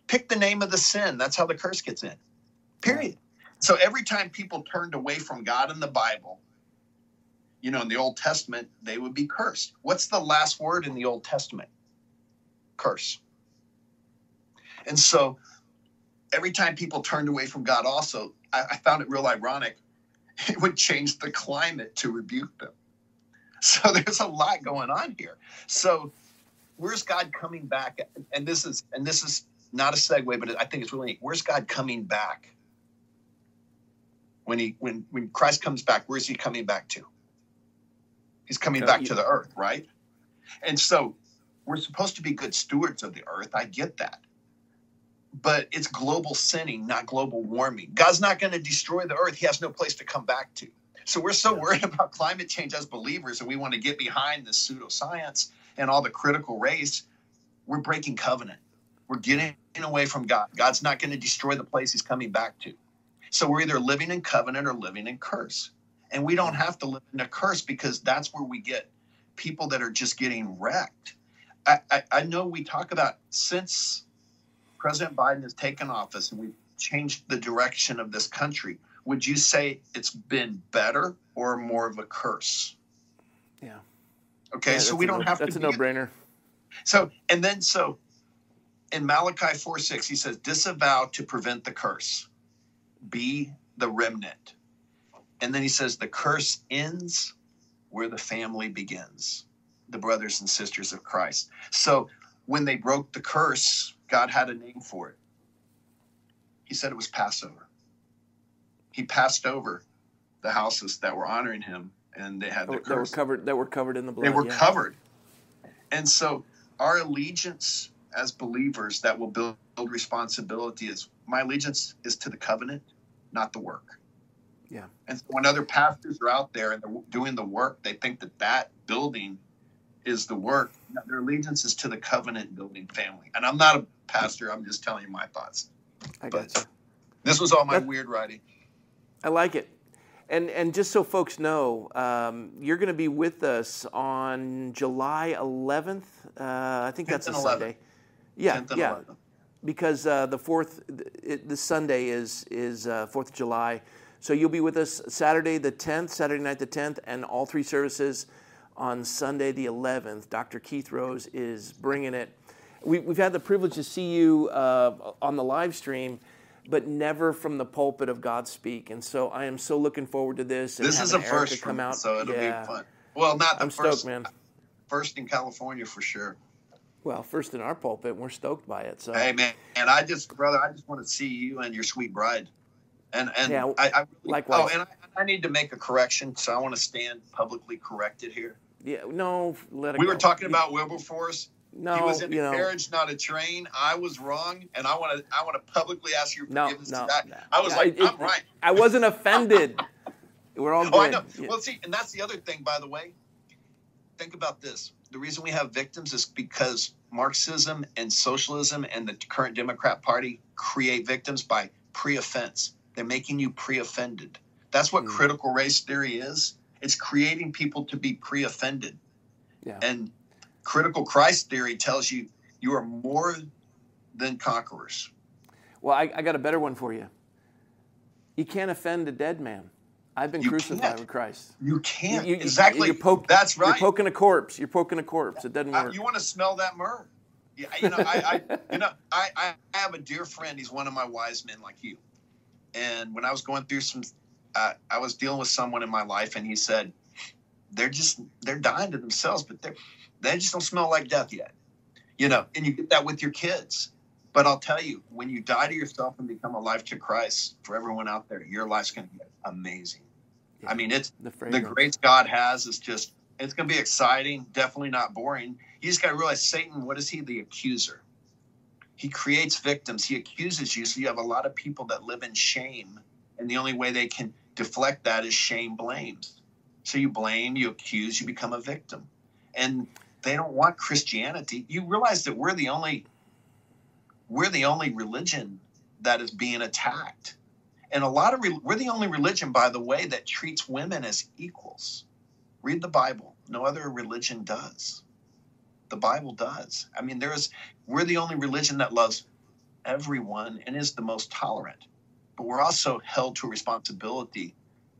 J: pick the name of the sin. That's how the curse gets in. Period. So every time people turned away from God in the Bible, you know, in the Old Testament, they would be cursed. What's the last word in the Old Testament? Curse. And so every time people turned away from God, also, I, I found it real ironic. <laughs> It would change the climate to rebuke them. So <laughs> there's a lot going on here. So where's God coming back? And this is and this is not a segue, but I think it's really neat. Where's God coming back? When he when when Christ comes back, where's he coming back to? He's coming uh, back to the earth, right? And so we're supposed to be good stewards of the earth. I get that. But it's global sinning, not global warming. God's not going to destroy the earth. He has no place to come back to. So we're so worried <laughs> about climate change as believers and we want to get behind this pseudoscience and all the critical race. We're breaking covenant. We're getting away from God. God's not going to destroy the place he's coming back to. So we're either living in covenant or living in curse. And we don't mm-hmm. have to live in a curse because that's where we get people that are just getting wrecked. I, I, I know we talk about since President Biden has taken office and we've changed the direction of this country, would you say it's been better or more of a curse?
A: Yeah.
J: Okay, yeah, so we don't
A: no,
J: have
A: that's
J: to.
A: That's a no-brainer.
J: So and then so in Malachi 4 6, he says, disavow to prevent the curse. Be the remnant. And then he says the curse ends where the family begins, the brothers and sisters of Christ. So when they broke the curse, God had a name for it. He said it was Passover. He passed over the houses that were honoring him and they had the oh,
A: that were covered that were covered in the blood.
J: They were
A: yeah.
J: covered. And so our allegiance as believers that will build, build responsibility is my allegiance is to the covenant, not the work.
A: Yeah.
J: And so when other pastors are out there and they're doing the work, they think that that building is the work. Their allegiance is to the covenant building family. And I'm not a pastor. I'm just telling you my thoughts.
A: I got you.
J: This was all my that, weird writing.
A: I like it. And, and just so folks know, um, you're going to be with us on July 11th. Uh, I think that's a Sunday. Yeah, yeah. 11th. Because uh, the fourth, the Sunday is is uh, Fourth of July. So you'll be with us Saturday the 10th, Saturday night the 10th, and all three services on Sunday the 11th. Dr. Keith Rose is bringing it. We, have had the privilege to see you uh, on the live stream, but never from the pulpit of Godspeak. And so I am so looking forward to this.
J: this is a first come out. so it'll yeah. be fun. Well, not the
A: I'm
J: first,
A: stoked, man.
J: First in California for sure.
A: Well, first in our pulpit, we're stoked by it. So
J: hey, man, and I just, brother, I just want to see you and your sweet bride. And and yeah, I, I
A: likewise.
J: Oh, and I, I, need to make a correction, so I want to stand publicly corrected here.
A: Yeah, no, let it
J: We
A: go.
J: were talking about Wilberforce.
A: No,
J: he was in a
A: know,
J: carriage, not a train. I was wrong, and I want to I want to publicly ask your
A: no,
J: forgiveness
A: no,
J: to that.
A: no.
J: I was
A: Yeah,
J: like,
A: it-
J: I'm right.
A: I wasn't offended. we're all good. <laughs>
J: Oh, I know.
A: Yeah.
J: Well, see, and that's the other thing, by the way. Think about this. The reason we have victims is because Marxism and socialism and the current Democrat Party create victims by pre-offense. They're making you pre-offended. That's what
A: Mm.
J: critical race theory is. It's creating people to be pre-offended.
A: Yeah.
J: And critical Christ theory tells you you are more than conquerors.
A: Well, I, I got a better one for you. You can't offend a dead man. I've been
J: You
A: crucified
J: can't.
A: with Christ.
J: You can't.
A: You- you-
J: exactly.
A: You're poke-
J: That's right.
A: You're poking a corpse. You're poking a corpse. It doesn't
J: I-
A: work.
J: you want to smell that myrrh? Yeah, you know, I, I you know, I, I have a dear friend. He's one of my wise men, like you, And when I was going through some, uh, I was dealing with someone in my life, and he said, "They're just they're dying to themselves, but they they just don't smell like death yet." You know, and you get that with your kids. But I'll tell you, when you die to yourself and become alive to Christ, for everyone out there, your life's going to be amazing. Yeah. I mean, it's the, the grace God has is just it's going to be exciting. Definitely not boring. You just got to realize Satan. What is he? The accuser. He creates victims. He accuses you. So you have a lot of people that live in shame, and the only way they can deflect that is shame blames. So you blame, you accuse, you become a victim, and they don't want Christianity. You realize that we're the only we're the only religion that is being attacked. And a lot of re- we're the only religion, by the way, that treats women as equals. Read the Bible. No other religion does. The Bible does. I mean, there's we're the only religion that loves everyone and is the most tolerant. But we're also held to a responsibility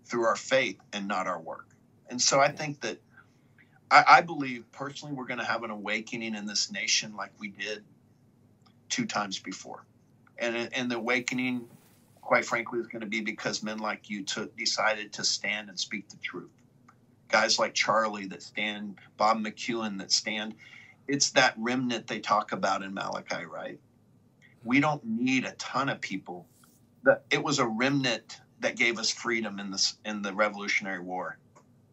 J: through our faith and not our work. And so I think that I, I believe personally we're going to have an awakening in this nation like we did two times before. And, and the awakening, quite frankly, is going to be because men like you took, decided to stand and speak the truth. Guys like Charlie that stand, Bob McEwen that stand. It's that remnant they talk about in Malachi, right? We don't need a ton of people. That it was a remnant that gave us freedom in this in the Revolutionary War.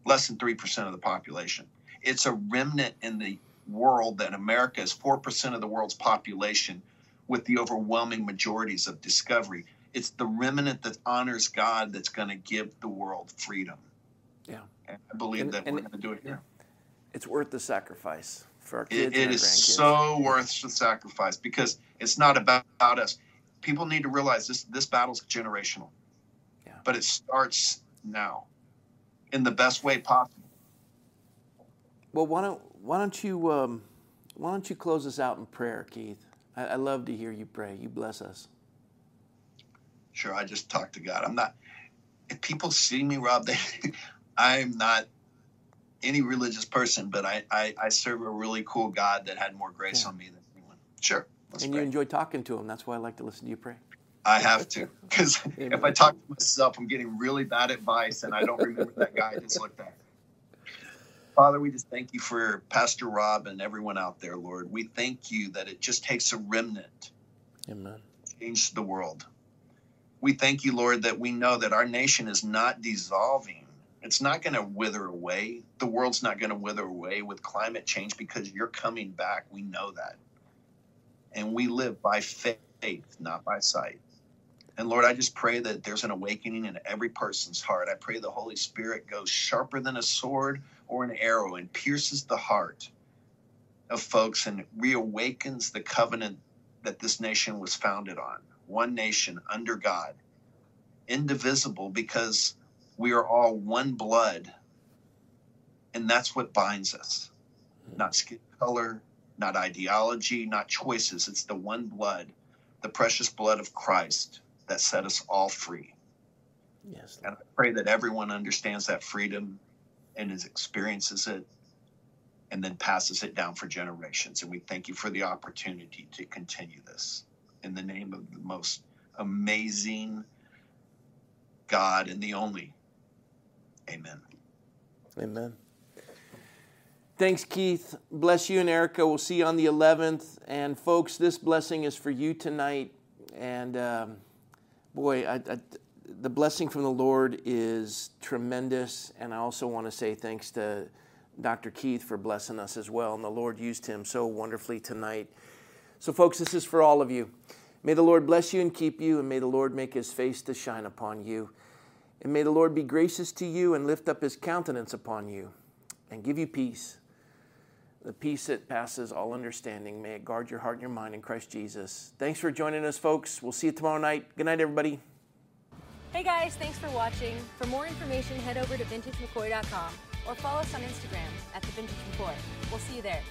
J: Less than three percent of the population. It's a remnant in the world that America is 4% of the world's population with the overwhelming majorities of discovery. It's the remnant that honors God that's going to give the world freedom.
A: Yeah.
J: And I believe and, that and we're going to do it here.
A: It's worth the sacrifice for our kids.
J: it, it is so worth the sacrifice because it's not about us. People need to realize this this battle's generational. Yeah. But it starts now in the best way possible.
A: Well, why don't why don't you um, why don't you close us out in prayer, Keith? I, I love to hear you pray. You bless us.
J: Sure, I just talk to God. I'm not. If people see me, Rob, <laughs> they, I'm not any religious person, but I, I, I serve a really cool God that had more grace yeah. on me than anyone. Sure.
A: And pray. you enjoy talking to him. That's why I like to listen to you pray.
J: I have to, because <laughs> if I talk to myself, I'm getting really bad advice, and I don't remember that guy I just looked at. Father, we just thank you for Pastor Rob and everyone out there, Lord. We thank you that it just takes a remnant.
A: Amen.
J: Change the world. We thank you, Lord, that we know that our nation is not dissolving. It's not going to wither away. The world's not going to wither away with climate change because you're coming back. We know that. And we live by faith, not by sight. And Lord, I just pray that there's an awakening in every person's heart. I pray the Holy Spirit goes sharper than a sword or an arrow and pierces the heart of folks and reawakens the covenant that this nation was founded on one nation under God, indivisible because we are all one blood. And that's what binds us. Not skin color, not ideology, not choices. It's the one blood, the precious blood of Christ that set us all free.
A: Yes.
J: And I pray that everyone understands that freedom and experiences it and then passes it down for generations. And we thank you for the opportunity to continue this in the name of the most amazing God and the only. Amen.
A: Amen. Thanks, Keith. Bless you and Erica. We'll see you on the 11th. And folks, this blessing is for you tonight. And um, boy, I, I the blessing from the Lord is tremendous. And I also want to say thanks to Dr. Keith for blessing us as well. And the Lord used him so wonderfully tonight. So, folks, this is for all of you. May the Lord bless you and keep you, and may the Lord make his face to shine upon you. And may the Lord be gracious to you and lift up his countenance upon you and give you peace. The peace that passes all understanding. May it guard your heart and your mind in Christ Jesus. Thanks for joining us, folks. We'll see you tomorrow night. Good night, everybody.
K: Hey guys, thanks for watching. For more information, head over to vintagemccoy.com or follow us on Instagram at the Vintage McCoy. We'll see you there.